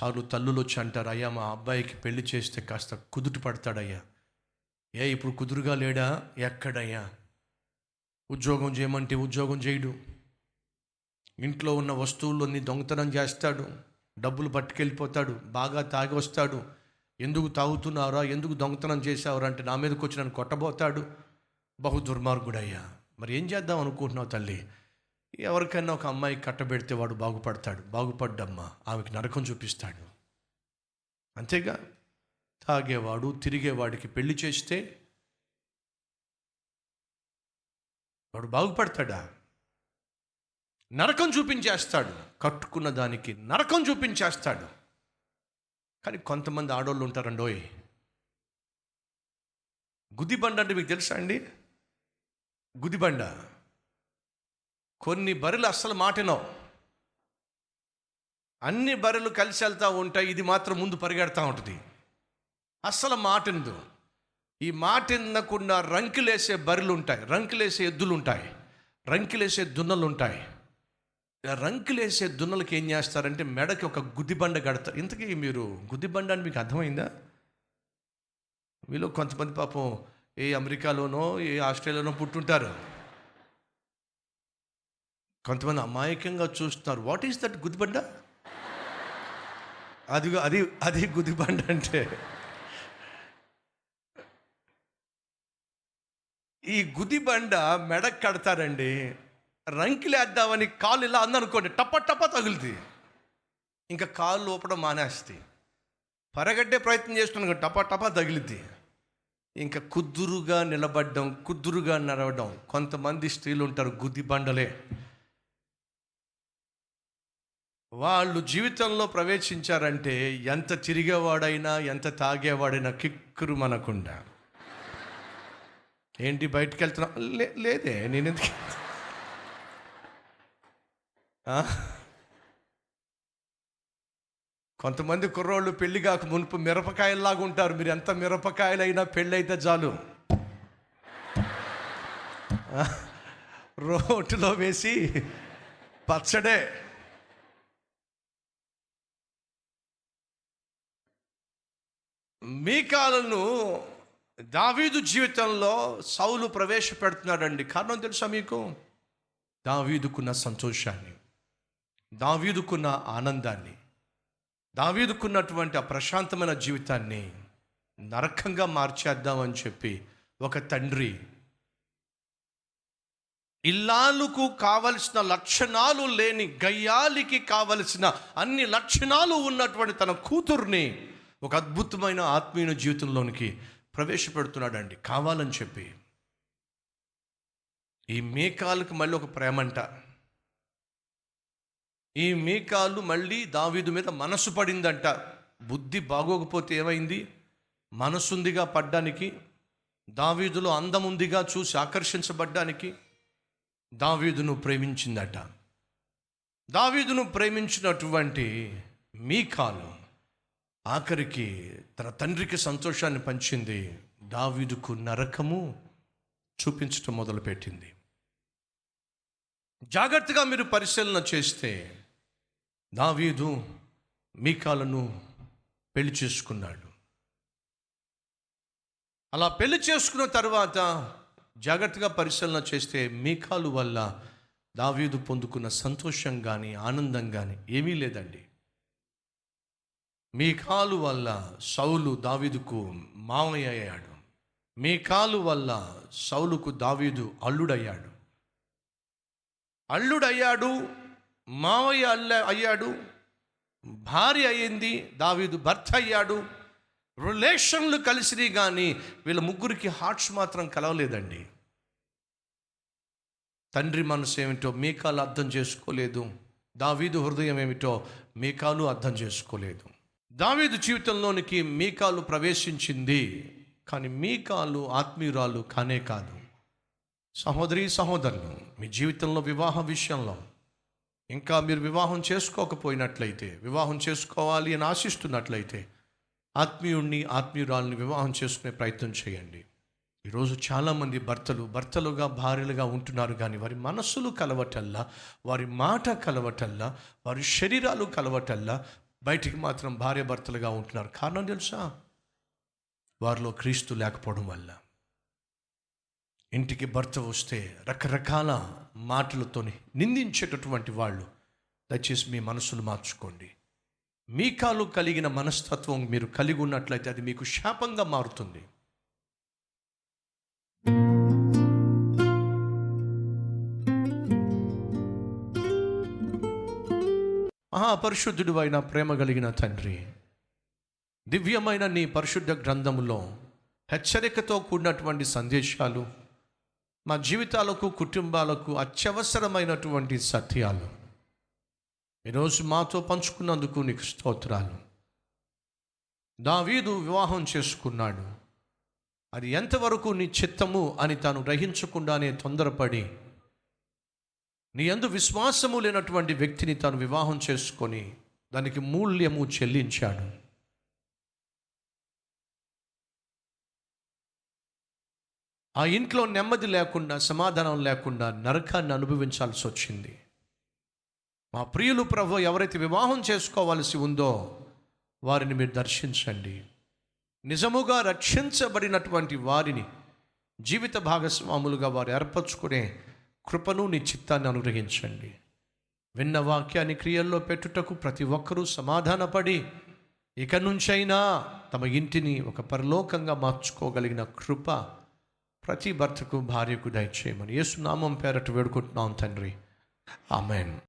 కొన్నిసార్లు తల్లులు వచ్చి అంటారు అయ్యా మా అబ్బాయికి పెళ్ళి చేస్తే కాస్త కుదుట పడతాడయ్యా. ఏ ఇప్పుడు కుదురుగా లేడా? ఎక్కడయ్యా? ఉద్యోగం చేయమంటే ఉద్యోగం చేయడు. ఇంట్లో ఉన్న వస్తువులన్నీ దొంగతనం చేస్తాడు. డబ్బులు పట్టుకెళ్ళిపోతాడు. బాగా తాగి వస్తాడు. ఎందుకు తాగుతున్నారా? ఎందుకు దొంగతనం చేసావురా అంటే నా మీదకి వచ్చి నన్ను కొట్టబోతాడు. బహు దుర్మార్గుడయ్యా. మరి ఏం చేద్దాం అనుకుంటున్నావు తల్లి? ఎవరికైనా ఒక అమ్మాయి కట్టబెడితే వాడు బాగుపడతాడు. బాగుపడ్డమ్మా. ఆమెకి నరకం చూపిస్తాడు. అంతేగా? తాగేవాడు తిరిగేవాడికి పెళ్ళి చేస్తే వాడు బాగుపడతాడా? నరకం చూపించేస్తాడు. కట్టుకున్న దానికి నరకం చూపించేస్తాడు. కానీ కొంతమంది ఆడోళ్ళు ఉంటారండోయ్ గుదిబండ అంటే మీకు తెలుసా అండి? గుదిబండ కొన్ని బర్రెలు అస్సలు మాటినవు. అన్ని బర్రెలు కలిసి వెళ్తూ ఉంటాయి ఇది మాత్రం ముందు పరిగెడతా ఉంటుంది. అస్సలు మాటిందు. ఈ మాటిందకుండా రంకిలేసే బర్రెలు ఉంటాయి రంకిలేసే ఎద్దులు ఉంటాయి రంకిలేసే దున్నలు ఉంటాయి ఆ రంకులేసే దున్నలకి ఏం చేస్తారంటే మెడకి ఒక గుద్దిబండ కడతారు. ఇంతకీ మీరు గుద్దిబండ అని మీకు అర్థమైందా? మీలో కొంతమంది పాపం ఏ అమెరికాలోనో ఏ ఆస్ట్రేలియాలోనో పుట్టుంటారు. కొంతమంది అమాయకంగా చూస్తున్నారు. వాట్ ఈస్ దట్ గుదిబండ అది అది అది గుదిబండ అంటే. ఈ గుదిబండ మెడకు కడతారండి. రంకిలేద్దామని కాలు ఇలా అందనుకోండి టప్ప టప్ప తగులుతుంది ఇంకా కాలు లోపడం మానేస్తాయి పరగడ్డే ప్రయత్నం చేస్తున్నాను టపా టపా తగిలిద్ది. ఇంకా కుదురుగా నిలబడ్డం కుదురుగా నడవడం. కొంతమంది స్త్రీలు ఉంటారు గుద్ది బండలే వాళ్ళు జీవితంలో ప్రవేశించారంటే ఎంత తిరిగేవాడైనా ఎంత తాగేవాడైనా కిక్కురు మనకుండా. ఏంటి బయటికి వెళ్తున్నా లే లేదే నేను ఎందుకు కొంతమంది కుర్రోళ్ళు పెళ్ళి కాక మునుపు మిరపకాయల్లాగా ఉంటారు. మీరు ఎంత మిరపకాయలైనా పెళ్ళి అయితే చాలు రోడ్లో వేసి పచ్చడే. మీకాలను దావీదు జీవితంలో సౌలు ప్రవేశపెడుతున్నాడండి. కారణం తెలుసా మీకు? దావీదుకున్న సంతోషాన్ని దావీదుకున్న ఆనందాన్ని దావీదుకున్నటువంటి ఆ ప్రశాంతమైన జీవితాన్ని నరకంగా మార్చేద్దామని చెప్పి ఒక తండ్రి ఇల్లాలుకు కావలసిన లక్షణాలు లేని గయ్యాలికి కావలసిన అన్ని లక్షణాలు ఉన్నటువంటి తన కూతుర్ని ఒక అద్భుతమైన ఆత్మీయ జీవితంలోనికి ప్రవేశపెడుతున్నాడండి. కావాలని చెప్పి. ఈ మేకాలకు మళ్ళీ ఒక ప్రేమంట. ఈ మేకాలు మళ్ళీ దావీదు మీద మనసు పడిందంట. బుద్ధి బాగోకపోతే ఏమైంది? మనసుందిగా పడ్డానికి దావీదులో అందముందిగా చూసి ఆకర్షించబడ్డానికి దావీదును ప్రేమించిందట. దావీదును ప్రేమించినటువంటి మీకాలు ఆఖరికి తన తండ్రికి సంతోషాన్ని పంచింది దావీదుకు నరకము చూపించటం మొదలుపెట్టింది. జాగ్రత్తగా మీరు పరిశీలన చేస్తే దావీదు మీకాలను పెళ్ళి చేసుకున్నాడు. అలా పెళ్ళి చేసుకున్న తర్వాత జాగ్రత్తగా పరిశీలన చేస్తే మీకాలు వల్ల దావీదు పొందుకున్న సంతోషం కానీ ఆనందం కానీ ఏమీ లేదండి. మీ కాలు వల్ల సౌలు దావీదుకు మామయ్య అయ్యాడు మీ కాలు వల్ల సౌలుకు దావీదు అల్లుడయ్యాడు. అల్లుడయ్యాడు మావయ్య అల్ల అయ్యాడు భార్య అయ్యింది దావీదు భర్త అయ్యాడు. రిలేషన్లు కలిసినాయి కానీ వీళ్ళ ముగ్గురికి హార్ట్స్ మాత్రం కలవలేదండి. తండ్రి మనసు ఏమిటో మీకాలు అర్థం చేసుకోలేదు. దావీదు హృదయం ఏమిటో మీకాలు అర్థం చేసుకోలేదు. దావీదు జీవితంలోనికి మీకాలు ప్రవేశించింది. కానీ మీకాలు ఆత్మీయురాలు కానే కాదు. సహోదరి సహోదరులు మీ జీవితంలో వివాహ విషయంలో ఇంకా మీరు వివాహం చేసుకోకపోయినట్లయితే వివాహం చేసుకోవాలి అని ఆశిస్తున్నట్లయితే ఆత్మీయుణ్ణి ఆత్మీయురాలని వివాహం చేసుకునే ప్రయత్నం చేయండి. ఈరోజు చాలామంది భర్తలు భర్తలుగా భార్యలుగా ఉంటున్నారు కానీ వారి మనస్సులు కలవటల్లా వారి మాట కలవటల్లా వారి శరీరాలు కలవటల్లా బయటికి మాత్రం భార్య భర్తలుగా ఉంటున్నారు. కారణం తెలుసా? వారిలో క్రీస్తు లేకపోవడం వల్ల. ఇంటికి భర్త వస్తే రకరకాల మాటలతో నిందించేటటువంటి వాళ్ళు దయచేసి మీ మనసును మార్చుకోండి. మీ కాలు కలిగిన మనస్తత్వం మీరు కలిగి ఉన్నట్లయితే అది మీకు శాపంగా మారుతుంది. మహాపరిశుద్ధుడు అయిన ప్రేమ కలిగిన తండ్రి దివ్యమైన నీ పరిశుద్ధ గ్రంథములో హెచ్చరికతో కూడినటువంటి సందేశాలు మా జీవితాలకు కుటుంబాలకు అత్యవసరమైనటువంటి సత్యాలు. ఈరోజు మాతో పంచుకున్నందుకు నీకు స్తోత్రాలు. దావీదు వివాహం చేసుకున్నాడు. అది ఎంతవరకు నీ చిత్తము అని తాను గ్రహించకుండానే తొందరపడి నీ అందు విశ్వాసము లేనటువంటి వ్యక్తిని తాను వివాహం చేసుకొని దానికి మూల్యము చెల్లించాడు. ఆ ఇంట్లో నెమ్మది లేకుండా సమాధానం లేకుండా నరకాన్ని అనుభవించాల్సి వచ్చింది. మా ప్రియులు ప్రభు ఎవరైతే వివాహం చేసుకోవాల్సి ఉందో వారిని మీరు దర్శించండి. నిజముగా రక్షించబడినటువంటి వారిని జీవిత భాగస్వాములుగా వారు ఏర్పరచుకునే కృపను నీ చిత్తాన్ని అనుగ్రహించండి. విన్న వాక్యాన్ని క్రియల్లో పెట్టుటకు ప్రతి ఒక్కరూ సమాధానపడి ఇక నుంచైనా తమ ఇంటిని ఒక పరలోకంగా మార్చుకోగలిగిన కృప ప్రతి భర్తకు భార్యకు దయచేయమని యేసునామం పేరట వేడుకుంటున్నాం తండ్రి. ఆమెన్.